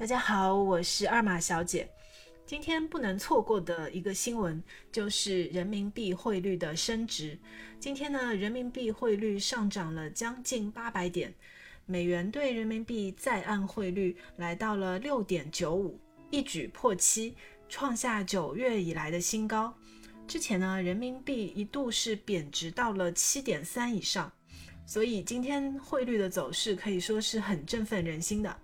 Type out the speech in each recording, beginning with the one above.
大家好，我是二马小姐。今天不能错过的一个新闻就是人民币汇率的升值。今天呢，人民币汇率上涨了将近八百点，美元兑人民币在岸汇率来到了六点九五，一举破七，创下九月以来的新高。之前呢，人民币一度是贬值到了七点三以上，所以今天汇率的走势可以说是很振奋人心的。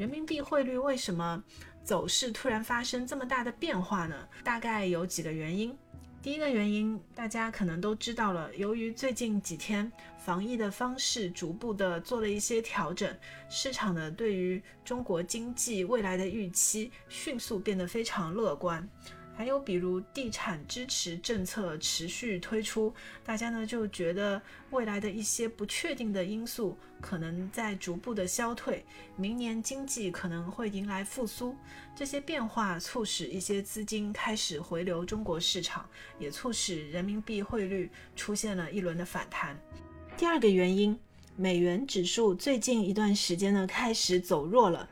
人民币汇率为什么走势突然发生这么大的变化呢？大概有几个原因。第一个原因，大家可能都知道了，由于最近几天防疫的方式逐步的做了一些调整，市场呢对于中国经济未来的预期迅速变得非常乐观。还有比如地产支持政策持续推出，大家呢就觉得未来的一些不确定的因素可能在逐步的消退，明年经济可能会迎来复苏。这些变化促使一些资金开始回流中国市场，也促使人民币汇率出现了一轮的反弹。第二个原因，美元指数最近一段时间呢开始走弱了。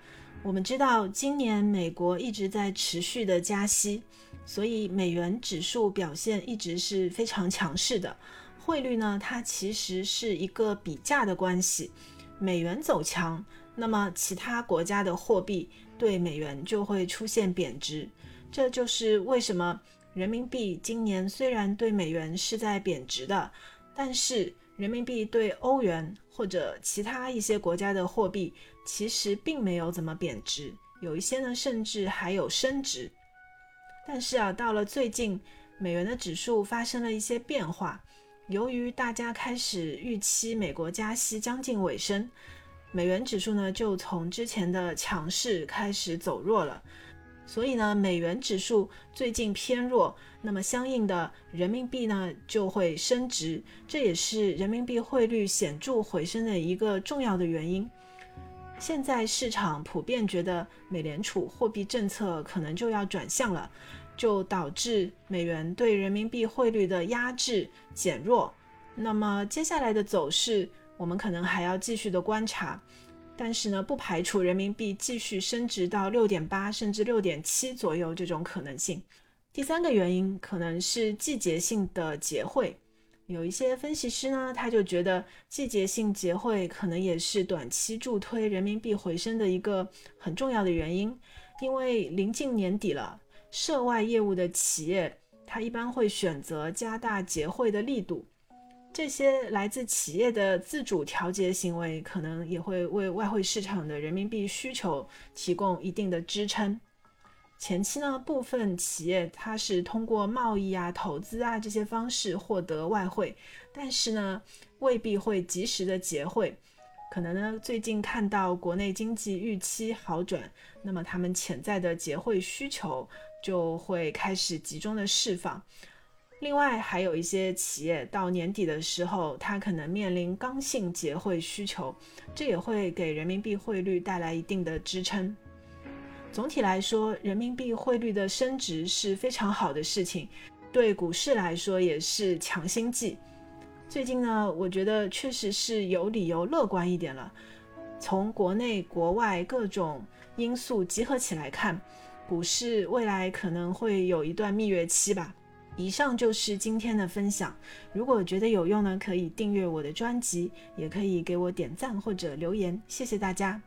我们知道今年美国一直在持续的加息。所以美元指数表现一直是非常强势的，汇率呢，它其实是一个比价的关系，美元走强，那么其他国家的货币对美元就会出现贬值，这就是为什么人民币今年虽然对美元是在贬值的，但是人民币对欧元或者其他一些国家的货币其实并没有怎么贬值，有一些呢甚至还有升值。但是啊，到了最近，美元的指数发生了一些变化。由于大家开始预期美国加息将近尾声，美元指数呢就从之前的强势开始走弱了。所以呢，美元指数最近偏弱，那么相应的人民币呢就会升值，这也是人民币汇率显著回升的一个重要的原因。现在市场普遍觉得美联储货币政策可能就要转向了，就导致美元对人民币汇率的压制减弱。那么接下来的走势，我们可能还要继续的观察。但是呢，不排除人民币继续升值到六点八甚至六点七左右这种可能性。第三个原因可能是季节性的结汇。有一些分析师呢，他就觉得季节性结汇可能也是短期助推人民币回升的一个很重要的原因，因为临近年底了，涉外业务的企业他一般会选择加大结汇的力度，这些来自企业的自主调节行为，可能也会为外汇市场的人民币需求提供一定的支撑。前期呢，部分企业它是通过贸易啊、投资啊这些方式获得外汇，但是呢，未必会及时的结汇。可能呢，最近看到国内经济预期好转，那么他们潜在的结汇需求就会开始集中的释放。另外，还有一些企业到年底的时候，它可能面临刚性结汇需求，这也会给人民币汇率带来一定的支撑。总体来说，人民币汇率的升值是非常好的事情，对股市来说也是强心剂。最近呢，我觉得确实是有理由乐观一点了。从国内国外各种因素集合起来看，股市未来可能会有一段蜜月期吧。以上就是今天的分享。如果觉得有用呢，可以订阅我的专辑，也可以给我点赞或者留言。谢谢大家。